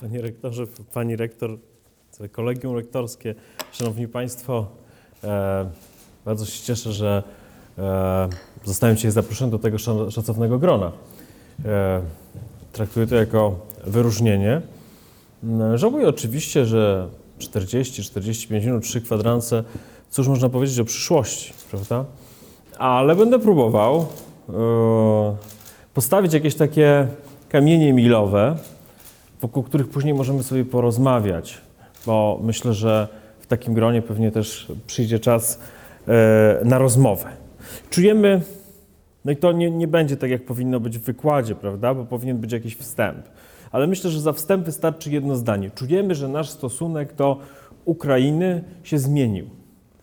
Panie rektorze, pani rektor, kolegium rektorskie, szanowni państwo, e, bardzo się cieszę, że e, zostałem dzisiaj zaproszony do tego szacownego grona. E, traktuję to jako wyróżnienie. Mm, Żałuję oczywiście, że 40-45 minut, 3 kwadranse, cóż można powiedzieć o przyszłości, prawda? Ale będę próbował postawić jakieś takie kamienie milowe, wokół których później możemy sobie porozmawiać, bo myślę, że w takim gronie pewnie też przyjdzie czas e, na rozmowę. Czujemy, no i to nie, nie będzie tak, jak powinno być w wykładzie, prawda, bo powinien być jakiś wstęp. Ale myślę, że za wstęp wystarczy jedno zdanie. Czujemy, że nasz stosunek do Ukrainy się zmienił.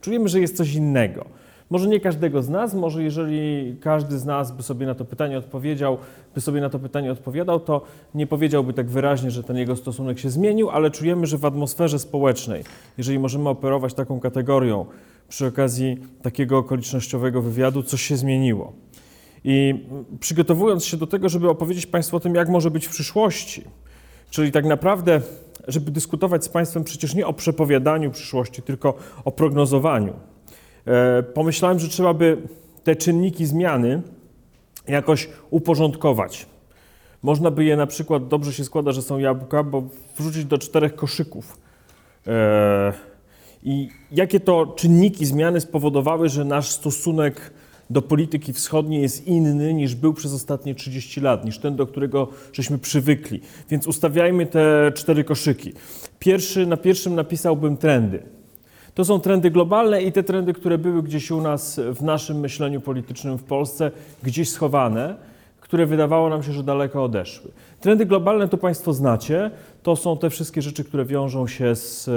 Czujemy, że jest coś innego. Może nie każdego z nas, może jeżeli każdy z nas by sobie na to pytanie odpowiedział, by sobie na to pytanie odpowiadał, to nie powiedziałby tak wyraźnie, że ten jego stosunek się zmienił, ale czujemy, że w atmosferze społecznej, jeżeli możemy operować taką kategorią przy okazji takiego okolicznościowego wywiadu, coś się zmieniło. I przygotowując się do tego, żeby opowiedzieć Państwu o tym, jak może być w przyszłości, czyli tak naprawdę, żeby dyskutować z Państwem przecież nie o przepowiadaniu przyszłości, tylko o prognozowaniu, pomyślałem, że trzeba by te czynniki zmiany jakoś uporządkować. Można by je na przykład, dobrze się składa, że są jabłka, bo wrzucić do czterech koszyków. E, I jakie to czynniki zmiany spowodowały, że nasz stosunek do polityki wschodniej jest inny niż był przez ostatnie 30 lat, niż ten, do którego żeśmy przywykli. Więc ustawiajmy te cztery koszyki. Pierwszy, na pierwszym napisałbym trendy. To są trendy globalne i te trendy, które były gdzieś u nas w naszym myśleniu politycznym w Polsce, gdzieś schowane, które wydawało nam się, że daleko odeszły. Trendy globalne to Państwo znacie. To są te wszystkie rzeczy, które wiążą się z, e,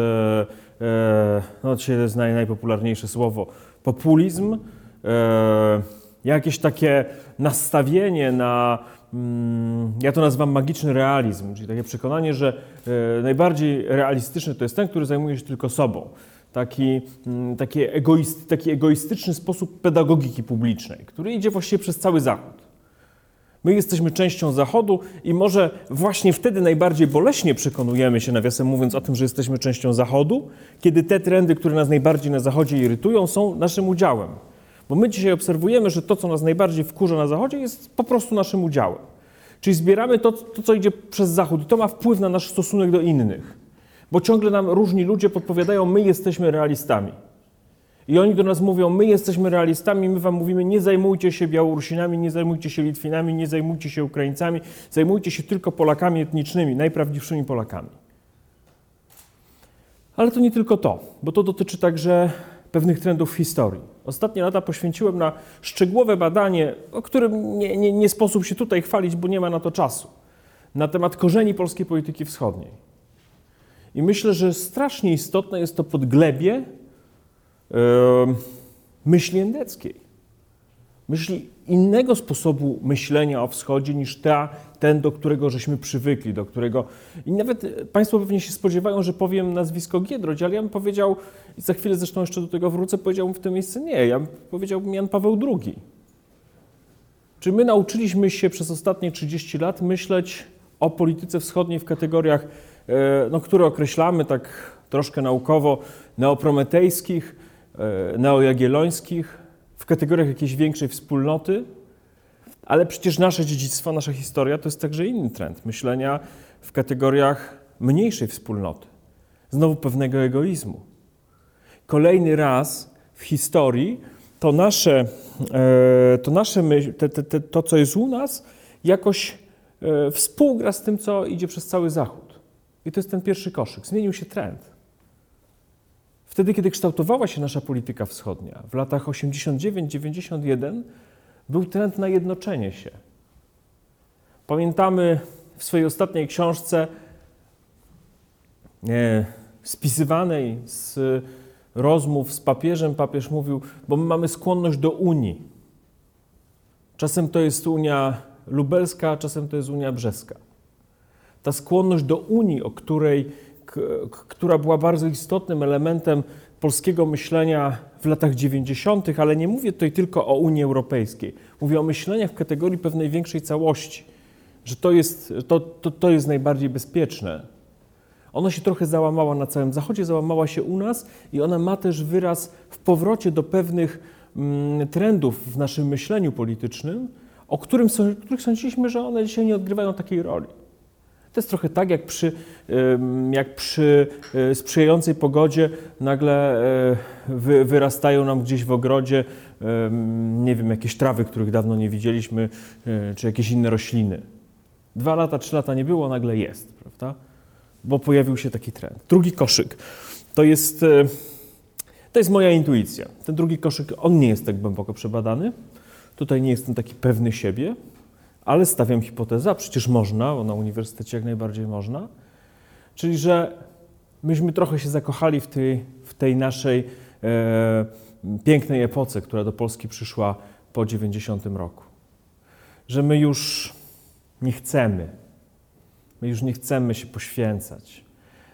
e, no to jest naj, najpopularniejsze słowo, populizm, e, jakieś takie nastawienie na, mm, ja to nazywam magiczny realizm, czyli takie przekonanie, że najbardziej realistyczny to jest ten, który zajmuje się tylko sobą. Taki, mm, taki, egoist, taki egoistyczny sposób pedagogiki publicznej, który idzie właściwie przez cały Zachód. My jesteśmy częścią Zachodu i może właśnie wtedy najbardziej boleśnie przekonujemy się, nawiasem mówiąc, o tym, że jesteśmy częścią Zachodu, kiedy te trendy, które nas najbardziej na Zachodzie irytują, są naszym udziałem. Bo my dzisiaj obserwujemy, że to, co nas najbardziej wkurza na Zachodzie, jest po prostu naszym udziałem. Czyli zbieramy to, to co idzie przez Zachód i to ma wpływ na nasz stosunek do innych. Bo ciągle nam różni ludzie podpowiadają, my jesteśmy realistami. I oni do nas mówią, my jesteśmy realistami, my wam mówimy, nie zajmujcie się Białorusinami, nie zajmujcie się Litwinami, nie zajmujcie się Ukraińcami, zajmujcie się tylko Polakami etnicznymi, najprawdziwszymi Polakami. Ale to nie tylko to, bo to dotyczy także pewnych trendów w historii. Ostatnie lata poświęciłem na szczegółowe badanie, o którym nie, nie, nie sposób się tutaj chwalić, bo nie ma na to czasu, na temat korzeni polskiej polityki wschodniej. I myślę, że strasznie istotne jest to podglebie em, myśli endeckiej. Myśli innego sposobu myślenia o wschodzie niż ta, ten, do którego żeśmy przywykli, do którego... I nawet e, Państwo pewnie się spodziewają, że powiem nazwisko Giedroć, ale ja bym powiedział, i za chwilę zresztą jeszcze do tego wrócę, powiedziałbym w tym miejscu nie, ja bym powiedziałbym Jan Paweł II. Czy my nauczyliśmy się przez ostatnie 30 lat myśleć o polityce wschodniej w kategoriach, no, które określamy tak troszkę naukowo, neoprometejskich, e, neojagiellońskich, w kategoriach jakiejś większej wspólnoty? Ale przecież nasze dziedzictwo, nasza historia to jest także inny trend myślenia w kategoriach mniejszej wspólnoty, znowu pewnego egoizmu. Kolejny raz w historii to nasze, e, to, nasze myśl, te, te, te, to co jest u nas, jakoś e, współgra z tym, co idzie przez cały Zachód. I to jest ten pierwszy koszyk. Zmienił się trend. Wtedy, kiedy kształtowała się nasza polityka wschodnia, w latach 89-91, był trend na jednoczenie się. Pamiętamy w swojej ostatniej książce, e, spisywanej z rozmów z papieżem, papież mówił, bo my mamy skłonność do Unii. Czasem to jest Unia Lubelska, czasem to jest Unia Brzeska. Ta skłonność do Unii, o której, która była bardzo istotnym elementem polskiego myślenia w latach 90., ale nie mówię tutaj tylko o Unii Europejskiej. Mówię o myśleniu w kategorii pewnej większej całości. że to jest, to, to, to jest najbardziej bezpieczne. Ona się trochę załamała na całym Zachodzie, załamała się u nas i ona ma też wyraz w powrocie do pewnych mm, trendów w naszym myśleniu politycznym, o którym, których sądziliśmy, że one dzisiaj nie odgrywają takiej roli. To jest trochę tak, jak przy, jak przy e, sprzyjającej pogodzie nagle e, wy, wyrastają nam gdzieś w ogrodzie, nie wiem, jakieś trawy, których dawno nie widzieliśmy, e, czy jakieś inne rośliny. Dwa lata, trzy lata nie było, nagle jest, prawda? Bo pojawił się taki trend. Drugi koszyk to jest, to jest moja intuicja. Ten drugi koszyk, on nie jest tak głęboko przebadany. Tutaj nie jestem taki pewny siebie, ale stawiam hipotezę, a przecież można, bo na uniwersytecie jak najbardziej można, czyli że myśmy trochę się zakochali w tej, w tej naszej e, pięknej epoce, która do Polski przyszła po 90 roku. Że my już nie chcemy, my już nie chcemy się poświęcać.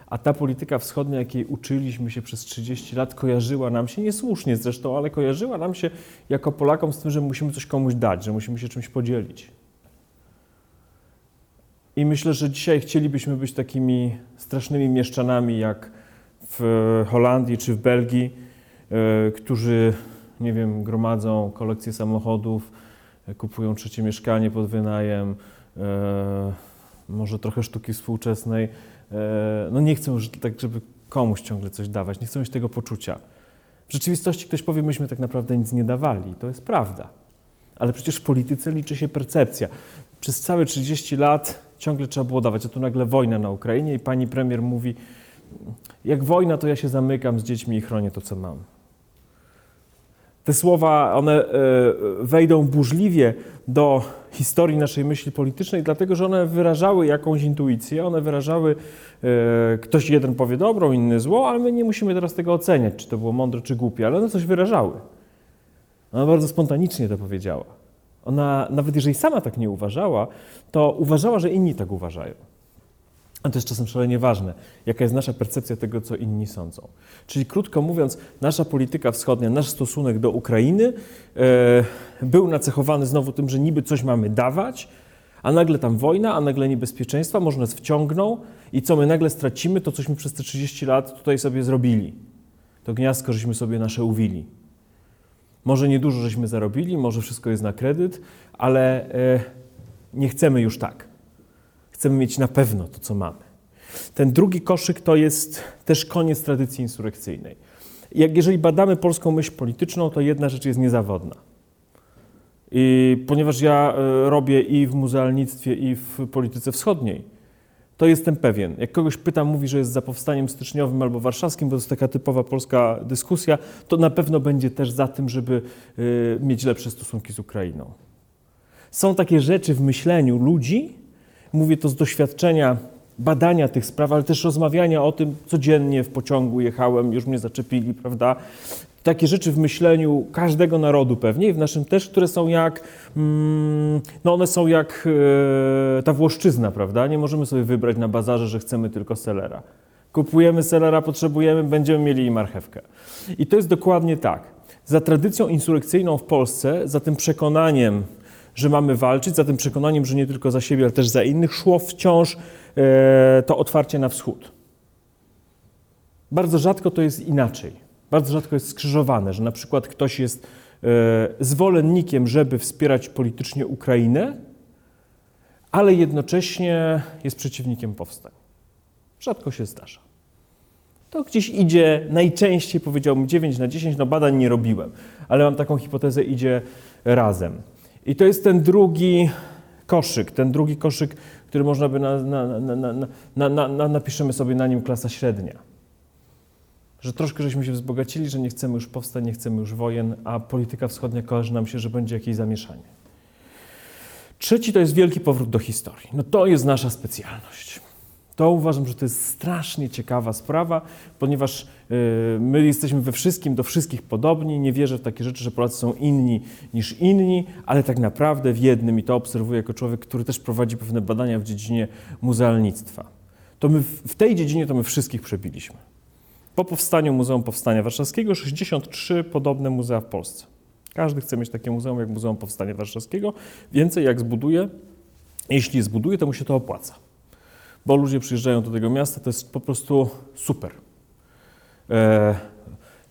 A ta polityka wschodnia, jakiej uczyliśmy się przez 30 lat, kojarzyła nam się, niesłusznie zresztą, ale kojarzyła nam się jako Polakom z tym, że musimy coś komuś dać, że musimy się czymś podzielić. I myślę, że dzisiaj chcielibyśmy być takimi strasznymi mieszczanami, jak w Holandii czy w Belgii, e, którzy, nie wiem, gromadzą kolekcje samochodów, e, kupują trzecie mieszkanie pod wynajem, e, może trochę sztuki współczesnej. No nie chcą już tak, żeby komuś ciągle coś dawać, nie chcą mieć tego poczucia. W rzeczywistości ktoś powie, myśmy tak naprawdę nic nie dawali. To jest prawda. Ale przecież w polityce liczy się percepcja. Przez całe 30 lat ciągle trzeba było dawać, a tu nagle wojna na Ukrainie i pani premier mówi, jak wojna, to ja się zamykam z dziećmi i chronię to, co mam. Te słowa, one e, wejdą burzliwie do historii naszej myśli politycznej, dlatego że one wyrażały jakąś intuicję, one wyrażały, e, ktoś jeden powie dobrą, inny zło, ale my nie musimy teraz tego oceniać, czy to było mądre, czy głupie, ale one coś wyrażały. Ona bardzo spontanicznie to powiedziała. Ona, nawet jeżeli sama tak nie uważała, to uważała, że inni tak uważają. A to jest czasem szalenie ważne, jaka jest nasza percepcja tego, co inni sądzą. Czyli krótko mówiąc, nasza polityka wschodnia, nasz stosunek do Ukrainy e, był nacechowany znowu tym, że niby coś mamy dawać, a nagle tam wojna, a nagle niebezpieczeństwa, może nas wciągną i co my nagle stracimy, to cośmy przez te 30 lat tutaj sobie zrobili. To gniazdko żeśmy sobie nasze uwili. Może niedużo żeśmy zarobili, może wszystko jest na kredyt, ale e, nie chcemy już tak. Chcemy mieć na pewno to, co mamy. Ten drugi koszyk to jest też koniec tradycji insurekcyjnej. Jak jeżeli badamy polską myśl polityczną, to jedna rzecz jest niezawodna. I ponieważ ja e, robię i w muzealnictwie, i w polityce wschodniej, to jestem pewien. Jak kogoś pytam, mówi, że jest za powstaniem styczniowym albo warszawskim, bo to jest taka typowa polska dyskusja, to na pewno będzie też za tym, żeby y, mieć lepsze stosunki z Ukrainą. Są takie rzeczy w myśleniu ludzi, mówię to z doświadczenia badania tych spraw, ale też rozmawiania o tym codziennie w pociągu jechałem, już mnie zaczepili, prawda? Takie rzeczy w myśleniu każdego narodu pewnie i w naszym też, które są jak, mm, no one są jak e, ta włoszczyzna, prawda? Nie możemy sobie wybrać na bazarze, że chcemy tylko selera. Kupujemy selera, potrzebujemy, będziemy mieli i marchewkę. I to jest dokładnie tak. Za tradycją insurekcyjną w Polsce, za tym przekonaniem, że mamy walczyć, za tym przekonaniem, że nie tylko za siebie, ale też za innych, szło wciąż e, to otwarcie na wschód. Bardzo rzadko to jest inaczej. Bardzo rzadko jest skrzyżowane, że na przykład ktoś jest e, zwolennikiem, żeby wspierać politycznie Ukrainę, ale jednocześnie jest przeciwnikiem powstań. Rzadko się zdarza. To gdzieś idzie, najczęściej powiedziałbym 9 na 10, no badań nie robiłem, ale mam taką hipotezę, idzie razem. I to jest ten drugi koszyk, ten drugi koszyk, który można by, na, na, na, napiszemy sobie na nim klasa średnia że troszkę żeśmy się wzbogacili, że nie chcemy już powstań, nie chcemy już wojen, a polityka wschodnia kojarzy nam się, że będzie jakieś zamieszanie. Trzeci to jest wielki powrót do historii. No to jest nasza specjalność. To uważam, że to jest strasznie ciekawa sprawa, ponieważ yy, my jesteśmy we wszystkim do wszystkich podobni. Nie wierzę w takie rzeczy, że Polacy są inni niż inni, ale tak naprawdę w jednym, i to obserwuję jako człowiek, który też prowadzi pewne badania w dziedzinie muzealnictwa, to my w tej dziedzinie to my wszystkich przebiliśmy. Po powstaniu Muzeum Powstania Warszawskiego 63 podobne muzea w Polsce. Każdy chce mieć takie muzeum jak Muzeum Powstania Warszawskiego. Więcej jak zbuduje, Jeśli je zbuduje, to mu się to opłaca, bo ludzie przyjeżdżają do tego miasta, to jest po prostu super. E,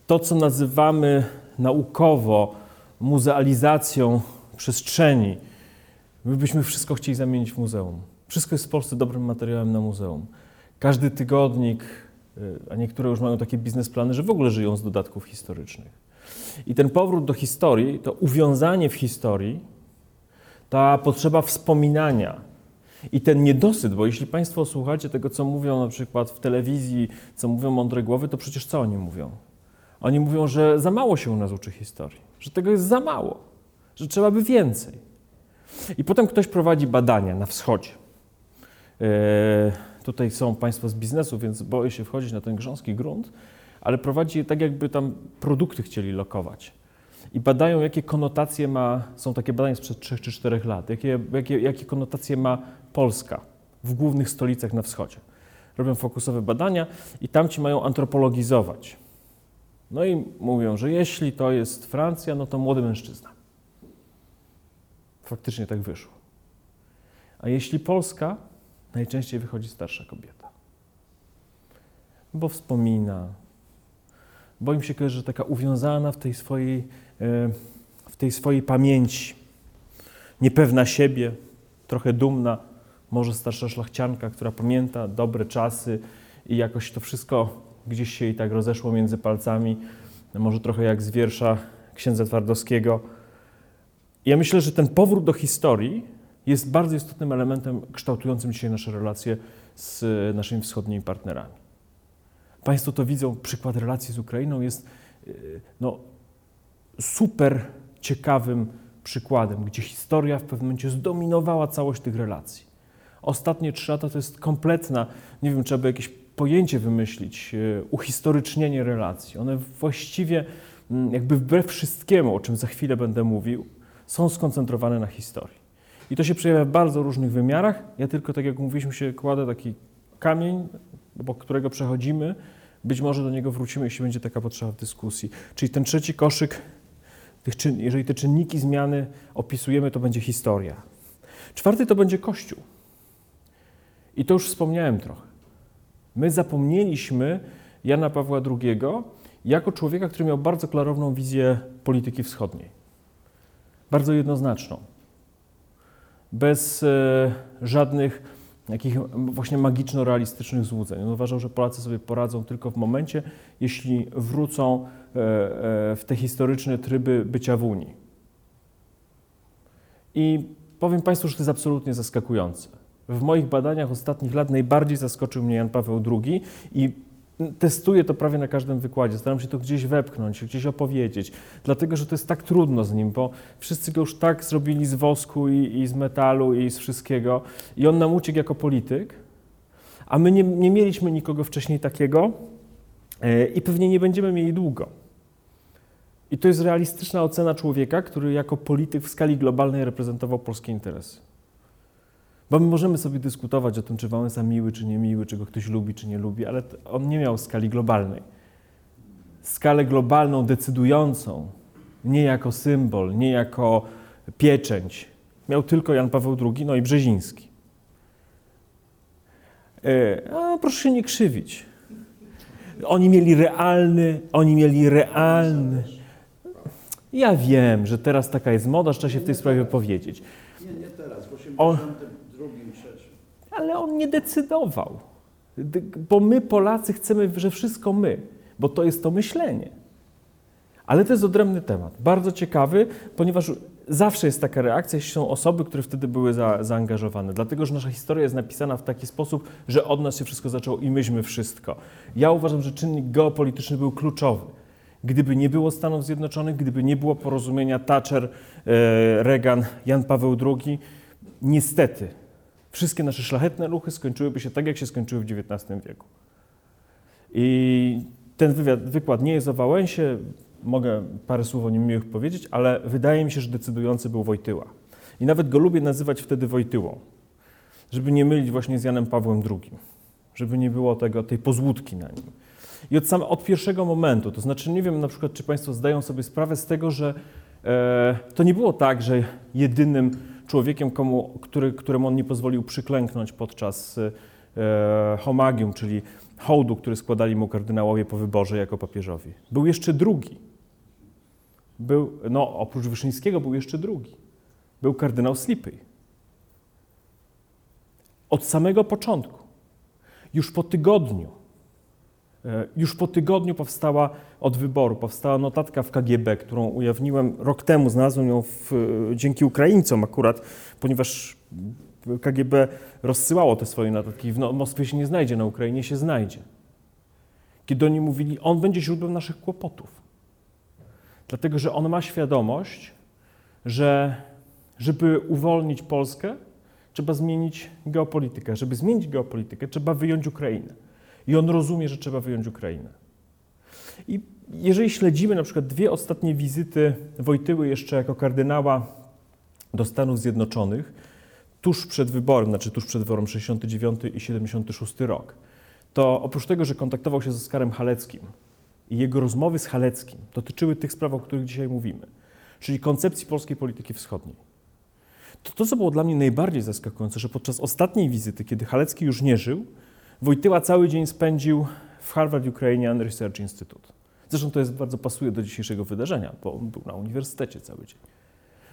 to, co nazywamy naukowo muzealizacją przestrzeni, my byśmy wszystko chcieli zamienić w muzeum. Wszystko jest w Polsce dobrym materiałem na muzeum. Każdy tygodnik, a niektóre już mają takie biznesplany, że w ogóle żyją z dodatków historycznych. I ten powrót do historii, to uwiązanie w historii, ta potrzeba wspominania i ten niedosyt, bo jeśli Państwo słuchacie tego, co mówią na przykład w telewizji, co mówią mądre głowy, to przecież co oni mówią? Oni mówią, że za mało się u nas uczy historii, że tego jest za mało, że trzeba by więcej. I potem ktoś prowadzi badania na wschodzie. E, tutaj są Państwo z biznesu, więc boję się wchodzić na ten grząski grunt, ale prowadzi tak, jakby tam produkty chcieli lokować. I badają, jakie konotacje ma, są takie badania sprzed 3 czy 4 lat, jakie, jakie, jakie konotacje ma Polska w głównych stolicach na wschodzie. Robią fokusowe badania i tam ci mają antropologizować. No i mówią, że jeśli to jest Francja, no to młody mężczyzna. Faktycznie tak wyszło. A jeśli Polska, najczęściej wychodzi starsza kobieta. Bo wspomina, bo im się kojarzy, że taka uwiązana w tej swojej, e, w tej swojej pamięci, niepewna siebie, trochę dumna, może starsza szlachcianka, która pamięta dobre czasy i jakoś to wszystko gdzieś się i tak rozeszło między palcami, może trochę jak z wiersza księdza Twardowskiego. Ja myślę, że ten powrót do historii jest bardzo istotnym elementem kształtującym dzisiaj nasze relacje z naszymi wschodnimi partnerami. Państwo to widzą, przykład relacji z Ukrainą jest y, no, super ciekawym przykładem, gdzie historia w pewnym momencie zdominowała całość tych relacji. Ostatnie trzy lata to jest kompletna, nie wiem, trzeba by jakieś pojęcie wymyślić, y, uhistorycznienie relacji. One właściwie, mm, jakby wbrew wszystkiemu, o czym za chwilę będę mówił, są skoncentrowane na historii. I to się przejawia w bardzo różnych wymiarach. Ja tylko, tak jak mówiliśmy, się kładę taki kamień, obok którego przechodzimy. Być może do niego wrócimy, jeśli będzie taka potrzeba w dyskusji. Czyli ten trzeci koszyk, tych czyn, jeżeli te czynniki zmiany opisujemy, to będzie historia. Czwarty to będzie Kościół. I to już wspomniałem trochę. My zapomnieliśmy Jana Pawła II jako człowieka, który miał bardzo klarowną wizję polityki wschodniej. Bardzo jednoznaczną. Bez e, żadnych takich właśnie magiczno-realistycznych złudzeń. On uważał, że Polacy sobie poradzą tylko w momencie, jeśli wrócą e, e, w te historyczne tryby bycia w Unii. I powiem Państwu, że to jest absolutnie zaskakujące. W moich badaniach ostatnich lat najbardziej zaskoczył mnie Jan Paweł II i testuję to prawie na każdym wykładzie. Staram się to gdzieś wepchnąć, gdzieś opowiedzieć, dlatego że to jest tak trudno z nim, bo wszyscy go już tak zrobili z wosku i, i z metalu i z wszystkiego i on nam uciekł jako polityk, a my nie, nie mieliśmy nikogo wcześniej takiego yy, i pewnie nie będziemy mieli długo. I to jest realistyczna ocena człowieka, który jako polityk w skali globalnej reprezentował polskie interesy. Bo my możemy sobie dyskutować o tym, czy Wałęsa miły, czy nie miły, czy go ktoś lubi, czy nie lubi, ale on nie miał skali globalnej. Skalę globalną, decydującą, nie jako symbol, nie jako pieczęć, miał tylko Jan Paweł II, no i Brzeziński. E, a proszę się nie krzywić. Oni mieli realny, oni mieli realny. Ja wiem, że teraz taka jest moda, trzeba się w tej sprawie powiedzieć. Nie, nie teraz, w 82, On- 3. Ale on nie decydował. Bo my, Polacy, chcemy, że wszystko my, bo to jest to myślenie. Ale to jest odrębny temat, bardzo ciekawy, ponieważ zawsze jest taka reakcja, jeśli są osoby, które wtedy były za, zaangażowane. Dlatego, że nasza historia jest napisana w taki sposób, że od nas się wszystko zaczęło i myśmy wszystko. Ja uważam, że czynnik geopolityczny był kluczowy. Gdyby nie było Stanów Zjednoczonych, gdyby nie było porozumienia Thatcher, e, Reagan, Jan Paweł II, niestety wszystkie nasze szlachetne ruchy skończyłyby się tak, jak się skończyły w XIX wieku. I ten wywiad, wykład nie jest o Wałęsie, mogę parę słów o nim miłych powiedzieć, ale wydaje mi się, że decydujący był Wojtyła. I nawet go lubię nazywać wtedy Wojtyłą, żeby nie mylić właśnie z Janem Pawłem II, żeby nie było tego, tej pozłudki na nim. I od, od pierwszego momentu, to znaczy nie wiem na przykład, czy Państwo zdają sobie sprawę z tego, że e, to nie było tak, że jedynym człowiekiem, komu, który, któremu on nie pozwolił przyklęknąć podczas e, homagium, czyli hołdu, który składali mu kardynałowie po wyborze jako papieżowi. Był jeszcze drugi. Był, no, oprócz Wyszyńskiego był jeszcze drugi. Był kardynał Slipy. Od samego początku, już po tygodniu, e, już po tygodniu powstała od wyboru, powstała notatka w KGB, którą ujawniłem rok temu, znalazłem ją w, dzięki Ukraińcom akurat, ponieważ KGB rozsyłało te swoje notatki. W No- Moskwie się nie znajdzie, na Ukrainie się znajdzie. Kiedy oni mówili, on będzie źródłem naszych kłopotów. Dlatego, że on ma świadomość, że żeby uwolnić Polskę, trzeba zmienić geopolitykę. Żeby zmienić geopolitykę, trzeba wyjąć Ukrainę. I on rozumie, że trzeba wyjąć Ukrainę. I jeżeli śledzimy na przykład dwie ostatnie wizyty Wojtyły jeszcze jako kardynała do Stanów Zjednoczonych, tuż przed wyborem, znaczy tuż przed wyborem 69 i 76 rok, to oprócz tego, że kontaktował się z Oskarem Haleckim i jego rozmowy z Haleckim dotyczyły tych spraw, o których dzisiaj mówimy, czyli koncepcji polskiej polityki wschodniej. To, to co było dla mnie najbardziej zaskakujące, że podczas ostatniej wizyty, kiedy Halecki już nie żył, Wojtyła cały dzień spędził w Harvard Ukrainian Research Institute. Zresztą to jest bardzo pasuje do dzisiejszego wydarzenia, bo on był na uniwersytecie cały dzień.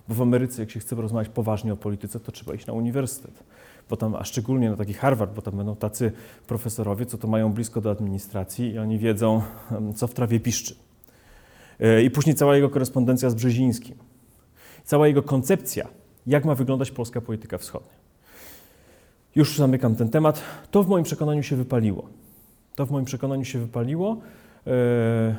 Bo w Ameryce, jak się chce rozmawiać poważnie o polityce, to trzeba iść na uniwersytet. Bo tam, a szczególnie na taki Harvard, bo tam będą tacy profesorowie, co to mają blisko do administracji i oni wiedzą, co w trawie piszczy. E, I później cała jego korespondencja z Brzezińskim. Cała jego koncepcja, jak ma wyglądać polska polityka wschodnia. Już zamykam ten temat. To w moim przekonaniu się wypaliło. To w moim przekonaniu się wypaliło. E,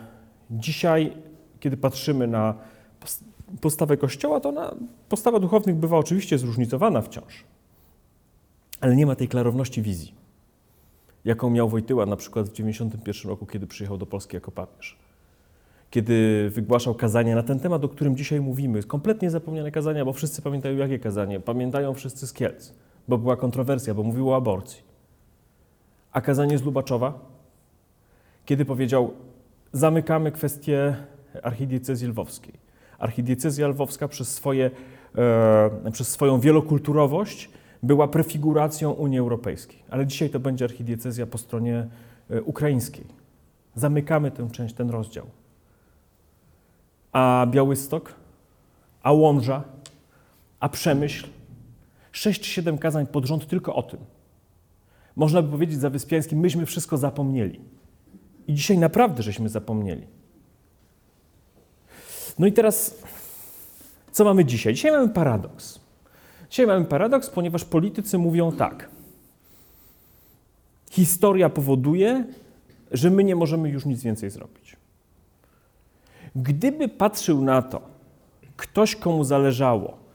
Dzisiaj, kiedy patrzymy na pos- postawę Kościoła, to ona, postawa duchownych bywa oczywiście zróżnicowana wciąż, ale nie ma tej klarowności wizji, jaką miał Wojtyła na przykład w 1991 roku, kiedy przyjechał do Polski jako papież. Kiedy wygłaszał kazania na ten temat, o którym dzisiaj mówimy, kompletnie zapomniane kazania, bo wszyscy pamiętają jakie kazanie, pamiętają wszyscy z Kielc, bo była kontrowersja, bo mówiło o aborcji. A kazanie z Lubaczowa, kiedy powiedział, zamykamy kwestię archidiecezji lwowskiej. Archidiecezja lwowska przez, swoje, e, przez swoją wielokulturowość była prefiguracją Unii Europejskiej, ale dzisiaj to będzie archidiecezja po stronie e, ukraińskiej. Zamykamy tę część, ten rozdział. A Białystok, a Łomża, a Przemyśl, 6-7 kazań pod rząd tylko o tym. Można by powiedzieć za Wyspiańskim, myśmy wszystko zapomnieli. I dzisiaj naprawdę żeśmy zapomnieli. No i teraz, co mamy dzisiaj? Dzisiaj mamy paradoks. Dzisiaj mamy paradoks, ponieważ politycy mówią tak. Historia powoduje, że my nie możemy już nic więcej zrobić. Gdyby patrzył na to ktoś, komu zależało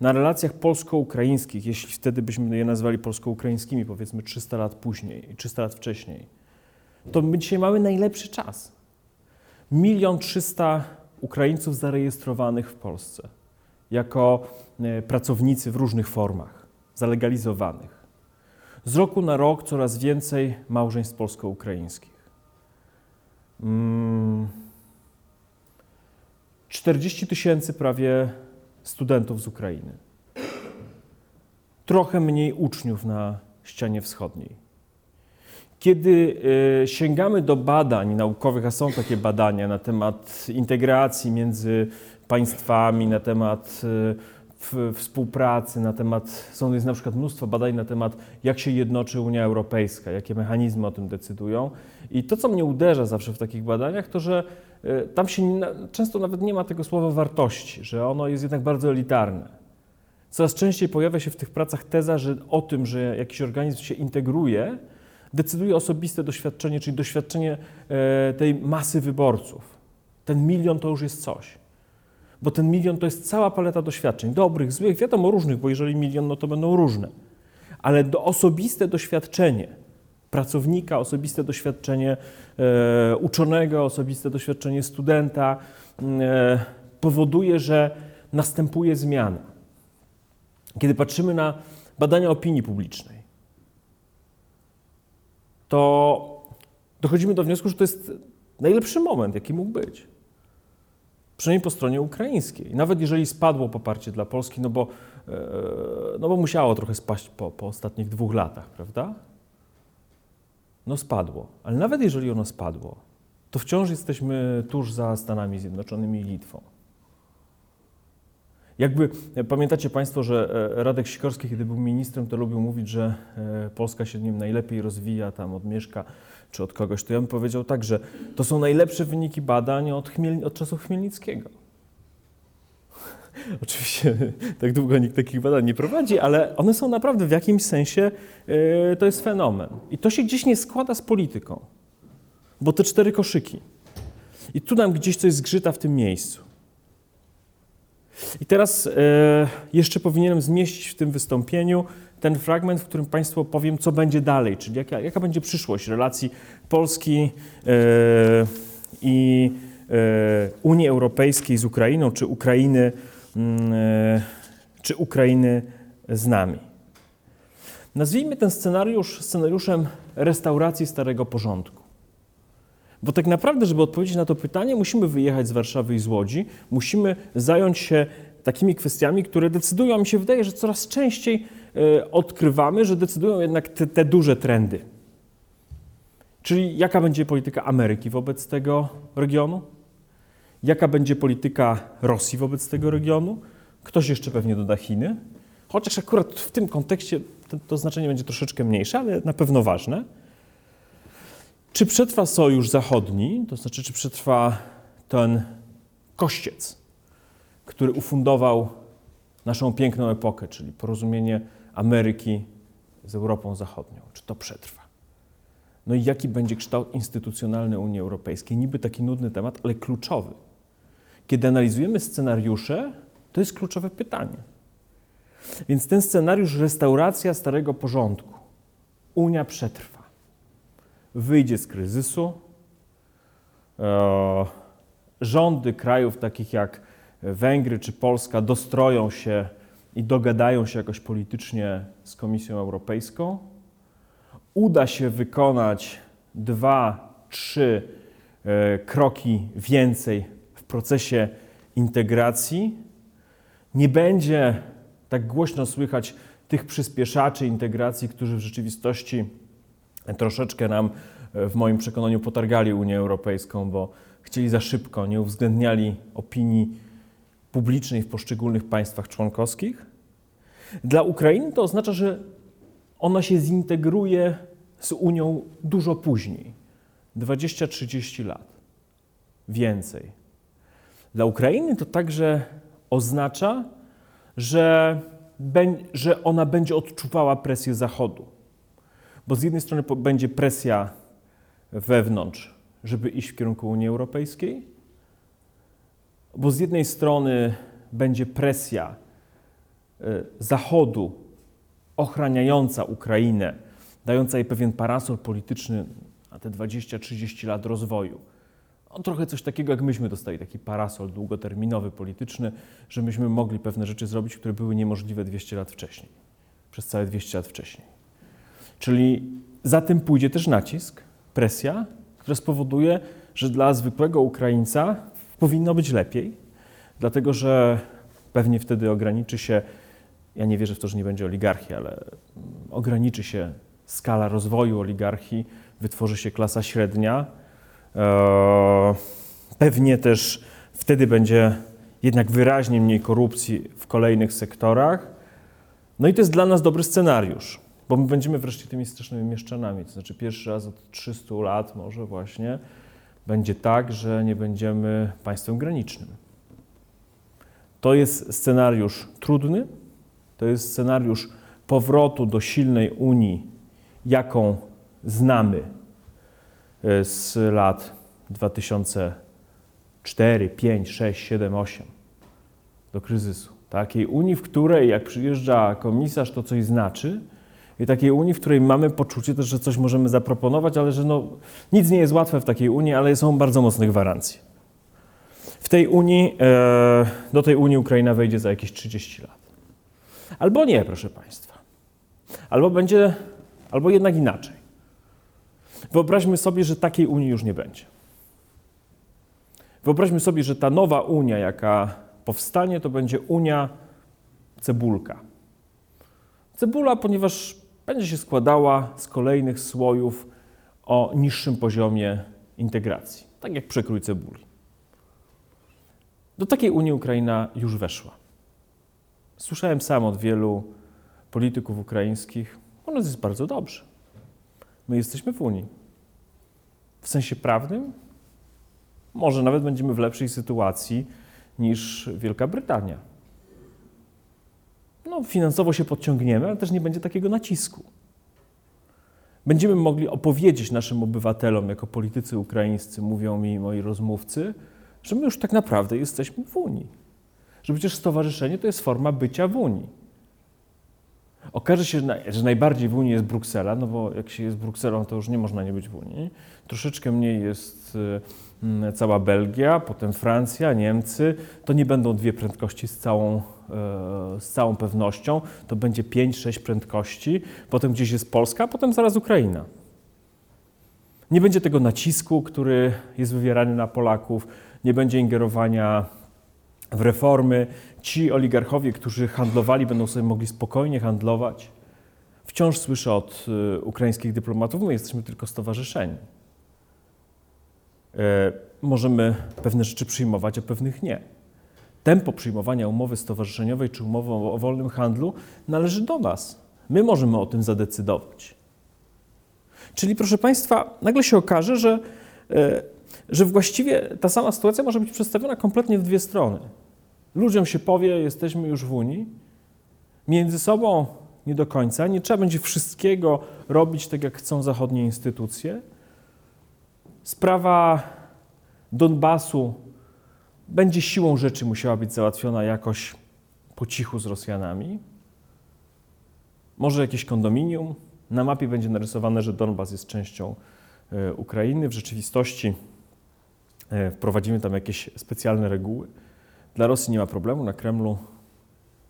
na relacjach polsko-ukraińskich, jeśli wtedy byśmy je nazwali polsko-ukraińskimi, powiedzmy 300 lat później, 300 lat wcześniej, to my dzisiaj mamy najlepszy czas. Milion trzysta Ukraińców zarejestrowanych w Polsce jako e, pracownicy w różnych formach, zalegalizowanych. Z roku na rok coraz więcej małżeństw polsko-ukraińskich. Mm, 40 tysięcy prawie studentów z Ukrainy. Trochę mniej uczniów na ścianie wschodniej. Kiedy e, sięgamy do badań naukowych, a są takie badania na temat integracji między państwami, na temat e, współpracy, na temat, są jest na przykład mnóstwo badań na temat, jak się jednoczy Unia Europejska, jakie mechanizmy o tym decydują. I to, co mnie uderza zawsze w takich badaniach, to że tam się często nawet nie ma tego słowa wartości, że ono jest jednak bardzo elitarne. Coraz częściej pojawia się w tych pracach teza, że o tym, że jakiś organizm się integruje, decyduje osobiste doświadczenie, czyli doświadczenie e, tej masy wyborców. Ten milion to już jest coś. Bo ten milion to jest cała paleta doświadczeń, dobrych, złych, wiadomo różnych, bo jeżeli milion, no to będą różne. Ale do osobiste doświadczenie pracownika, osobiste doświadczenie e, uczonego, osobiste doświadczenie studenta e, powoduje, że następuje zmiana. Kiedy patrzymy na badania opinii publicznej, to dochodzimy do wniosku, że to jest najlepszy moment, jaki mógł być. przynajmniej po stronie ukraińskiej. Nawet jeżeli spadło poparcie dla Polski, no bo, e, no bo musiało trochę spaść po, po ostatnich dwóch latach, prawda? No spadło. Ale nawet jeżeli ono spadło, to wciąż jesteśmy tuż za Stanami Zjednoczonymi i Litwą. Jakby e, pamiętacie Państwo, że e, Radek Sikorski, kiedy był ministrem, to lubił mówić, że e, Polska się nim najlepiej rozwija tam od Mieszka czy od kogoś. To ja bym powiedział tak, że to są najlepsze wyniki badań od, Chmiel, od czasów Chmielnickiego. Oczywiście tak długo nikt takich badań nie prowadzi, ale one są naprawdę w jakimś sensie, e, to jest fenomen. I to się gdzieś nie składa z polityką, bo te cztery koszyki. I tu nam gdzieś coś zgrzyta w tym miejscu. I teraz e, jeszcze powinienem zmieścić w tym wystąpieniu ten fragment, w którym Państwu opowiem, co będzie dalej, czyli jaka, jaka będzie przyszłość relacji Polski e, i Unii Europejskiej z Ukrainą, czy Ukrainy, czy Ukrainy z nami. Nazwijmy ten scenariusz scenariuszem restauracji starego porządku. Bo tak naprawdę, żeby odpowiedzieć na to pytanie, musimy wyjechać z Warszawy i z Łodzi, musimy zająć się takimi kwestiami, które decydują, mi się wydaje, że coraz częściej e, odkrywamy, że decydują jednak te, te duże trendy. Czyli jaka będzie polityka Ameryki wobec tego regionu? Jaka będzie polityka Rosji wobec tego regionu? Ktoś jeszcze pewnie doda Chiny. Chociaż akurat w tym kontekście to, to znaczenie będzie troszeczkę mniejsze, ale na pewno ważne. Czy przetrwa Sojusz Zachodni, to znaczy, czy przetrwa ten kościec, który ufundował naszą piękną epokę, czyli porozumienie Ameryki z Europą Zachodnią? Czy to przetrwa? No i jaki będzie kształt instytucjonalny Unii Europejskiej? Niby taki nudny temat, ale kluczowy. Kiedy analizujemy scenariusze, to jest kluczowe pytanie. Więc ten scenariusz restauracja starego porządku. Unia przetrwa wyjdzie z kryzysu. E, rządy krajów takich jak Węgry czy Polska dostroją się i dogadają się jakoś politycznie z Komisją Europejską. Uda się wykonać dwa, trzy e, kroki więcej procesie integracji. Nie będzie tak głośno słychać tych przyspieszaczy integracji, którzy w rzeczywistości troszeczkę nam e, w moim przekonaniu potargali Unię Europejską, bo chcieli za szybko, nie uwzględniali opinii publicznej w poszczególnych państwach członkowskich. Dla Ukrainy to oznacza, że ona się zintegruje z Unią dużo później 20-30 lat. Więcej. Dla Ukrainy to także oznacza, że, że ona będzie odczuwała presję Zachodu. Bo z jednej strony będzie presja wewnątrz, żeby iść w kierunku Unii Europejskiej, bo z jednej strony będzie presja Zachodu ochraniająca Ukrainę, dająca jej pewien parasol polityczny na te 20-30 lat rozwoju. On trochę coś takiego, jak myśmy dostali, taki parasol długoterminowy, polityczny, że myśmy mogli pewne rzeczy zrobić, które były niemożliwe 200 lat wcześniej, przez całe 200 lat wcześniej. Czyli za tym pójdzie też nacisk, presja, która spowoduje, że dla zwykłego Ukraińca powinno być lepiej, dlatego że pewnie wtedy ograniczy się, ja nie wierzę w to, że nie będzie oligarchii, ale ograniczy się skala rozwoju oligarchii, wytworzy się klasa średnia. Eee, pewnie też wtedy będzie jednak wyraźnie mniej korupcji w kolejnych sektorach. No i to jest dla nas dobry scenariusz. Bo my będziemy wreszcie tymi strasznymi mieszczanami. To znaczy pierwszy raz od 300 lat może właśnie będzie tak, że nie będziemy państwem granicznym. To jest scenariusz trudny, to jest scenariusz powrotu do silnej Unii, jaką znamy e, z lat 2004, 5, 6, 7, 8 do kryzysu. Takiej Unii, w której jak przyjeżdża komisarz, to coś znaczy, i takiej Unii, w której mamy poczucie też, że coś możemy zaproponować, ale że no, nic nie jest łatwe w takiej Unii, ale są bardzo mocne gwarancje. W tej Unii, e, do tej Unii Ukraina wejdzie za jakieś 30 lat. Albo nie, proszę Państwa. Albo będzie, albo jednak inaczej. Wyobraźmy sobie, że takiej Unii już nie będzie. Wyobraźmy sobie, że ta nowa Unia, jaka powstanie, to będzie Unia cebulka. Cebula, ponieważ będzie się składała z kolejnych słojów o niższym poziomie integracji, tak jak przekrój cebuli. Do takiej Unii Ukraina już weszła. Słyszałem sam od wielu polityków ukraińskich, u nas jest bardzo dobrze. My jesteśmy w Unii. W sensie prawnym, może nawet będziemy w lepszej sytuacji niż Wielka Brytania. No, finansowo się podciągniemy, ale też nie będzie takiego nacisku. Będziemy mogli opowiedzieć naszym obywatelom, jako politycy ukraińscy, mówią mi moi rozmówcy, że my już tak naprawdę jesteśmy w Unii. Że przecież stowarzyszenie to jest forma bycia w Unii. Okaże się, że najbardziej w Unii jest Bruksela, no bo jak się jest Brukselą, to już nie można nie być w Unii. Troszeczkę mniej jest y, cała Belgia, potem Francja, Niemcy. To nie będą dwie prędkości z całą, e, z całą pewnością. To będzie pięć, sześć prędkości. Potem gdzieś jest Polska, potem zaraz Ukraina. Nie będzie tego nacisku, który jest wywierany na Polaków. Nie będzie ingerowania w reformy. Ci oligarchowie, którzy handlowali, będą sobie mogli spokojnie handlować. Wciąż słyszę od y, ukraińskich dyplomatów, my jesteśmy tylko stowarzyszeni. E, możemy pewne rzeczy przyjmować, a pewnych nie. Tempo przyjmowania umowy stowarzyszeniowej czy umowy o, wolnym handlu należy do nas. My możemy o tym zadecydować. Czyli, proszę Państwa, nagle się okaże, że, e, że właściwie ta sama sytuacja może być przedstawiona kompletnie w dwie strony. Ludziom się powie, jesteśmy już w Unii, między sobą nie do końca, nie trzeba będzie wszystkiego robić tak, jak chcą zachodnie instytucje. Sprawa Donbasu będzie siłą rzeczy musiała być załatwiona jakoś po cichu z Rosjanami. Może jakieś kondominium. Na mapie będzie narysowane, że Donbas jest częścią e, Ukrainy. W rzeczywistości e, wprowadzimy tam jakieś specjalne reguły. Dla Rosji nie ma problemu. Na Kremlu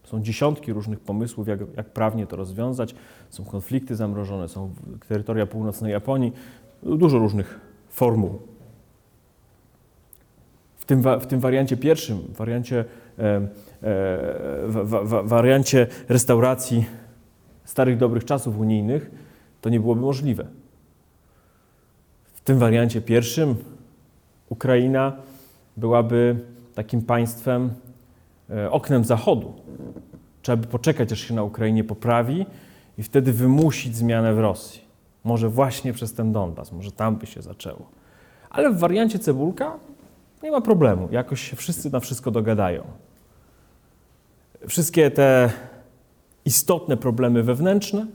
są dziesiątki różnych pomysłów, jak, jak prawnie to rozwiązać. Są konflikty zamrożone, są terytoria północnej Japonii, dużo różnych formuł. W tym, w tym wariancie pierwszym, wariancie, e, e, wa- wa- wariancie restauracji starych dobrych czasów unijnych, to nie byłoby możliwe. W tym wariancie pierwszym Ukraina byłaby takim państwem, e, oknem zachodu. Trzeba by poczekać, aż się na Ukrainie poprawi i wtedy wymusić zmianę w Rosji. Może właśnie przez ten Donbas, może tam by się zaczęło. Ale w wariancie cebulka nie ma problemu. Jakoś się wszyscy na wszystko dogadają. Wszystkie te istotne problemy wewnętrzne.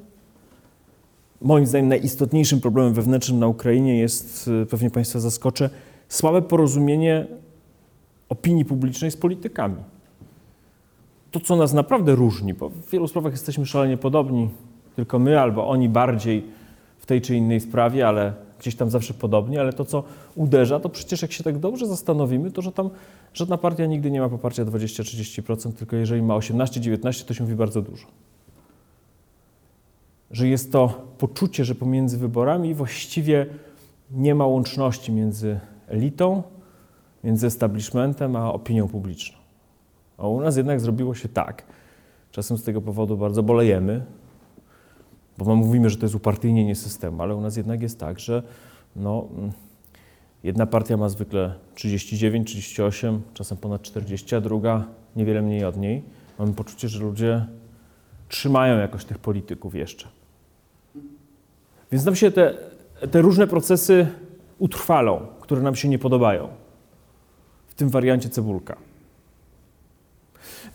Moim zdaniem najistotniejszym problemem wewnętrznym na Ukrainie jest, y, pewnie Państwa zaskoczę, słabe porozumienie opinii publicznej z politykami. To, co nas naprawdę różni, bo w wielu sprawach jesteśmy szalenie podobni, tylko my albo oni bardziej w tej czy innej sprawie, ale gdzieś tam zawsze podobnie, ale to, co uderza, to przecież jak się tak dobrze zastanowimy, to że tam żadna partia nigdy nie ma poparcia 20-30%, tylko jeżeli ma 18-19%, to się mówi bardzo dużo. Że jest to poczucie, że pomiędzy wyborami właściwie nie ma łączności między elitą, między establishmentem a opinią publiczną. A u nas jednak zrobiło się tak. Czasem z tego powodu bardzo bolejemy, bo my mówimy, że to jest upartyjnienie systemu, ale u nas jednak jest tak, że no, mm, jedna partia ma zwykle 39, 38, czasem ponad 40, a druga niewiele mniej od niej. Mamy poczucie, że ludzie trzymają jakoś tych polityków jeszcze. Więc nam się te, te różne procesy utrwalą, które nam się nie podobają. W tym wariancie cebulka.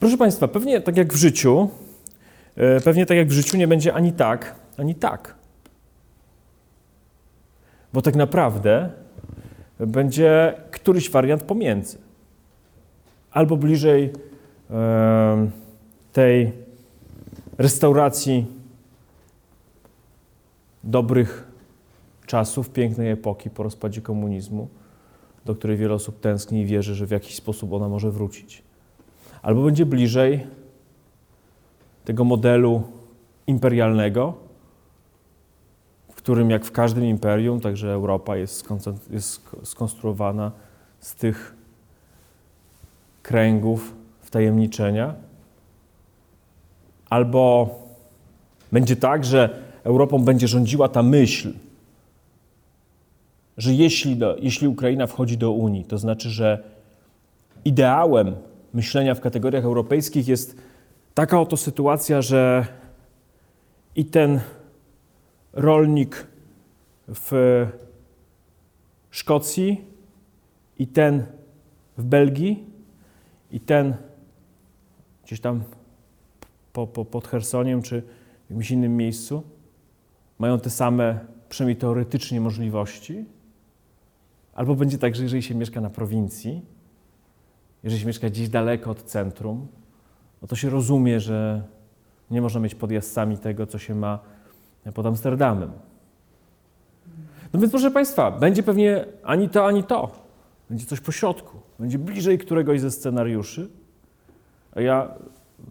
Proszę Państwa, pewnie tak jak w życiu, e, pewnie tak jak w życiu nie będzie ani tak, ani tak. Bo tak naprawdę będzie któryś wariant pomiędzy. Albo bliżej tej restauracji dobrych czasów, pięknej epoki po rozpadzie komunizmu, do której wiele osób tęskni i wierzy, że w jakiś sposób ona może wrócić. Albo będzie bliżej tego modelu imperialnego, w którym jak w każdym imperium, także Europa jest, jest sk- skonstruowana z tych kręgów wtajemniczenia, albo będzie tak, że Europą będzie rządziła ta myśl, że jeśli, do, jeśli Ukraina wchodzi do Unii, to znaczy, że ideałem myślenia w kategoriach europejskich jest taka oto sytuacja, że i ten rolnik w Szkocji, i ten w Belgii, i ten gdzieś tam po, po, pod Chersoniem czy w jakimś innym miejscu mają te same, przynajmniej teoretycznie, możliwości. Albo będzie tak, że jeżeli się mieszka na prowincji, jeżeli się mieszka gdzieś daleko od centrum, no to się rozumie, że nie można mieć pod jazdcami tego, co się ma pod Amsterdamem. No więc proszę Państwa, będzie pewnie ani to, ani to. Będzie coś po środku. Będzie bliżej któregoś ze scenariuszy. A ja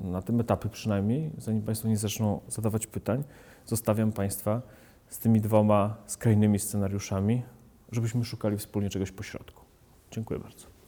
na tym etapie przynajmniej, zanim Państwo nie zaczną zadawać pytań, zostawiam Państwa z tymi dwoma skrajnymi scenariuszami, żebyśmy szukali wspólnie czegoś po środku. Dziękuję bardzo.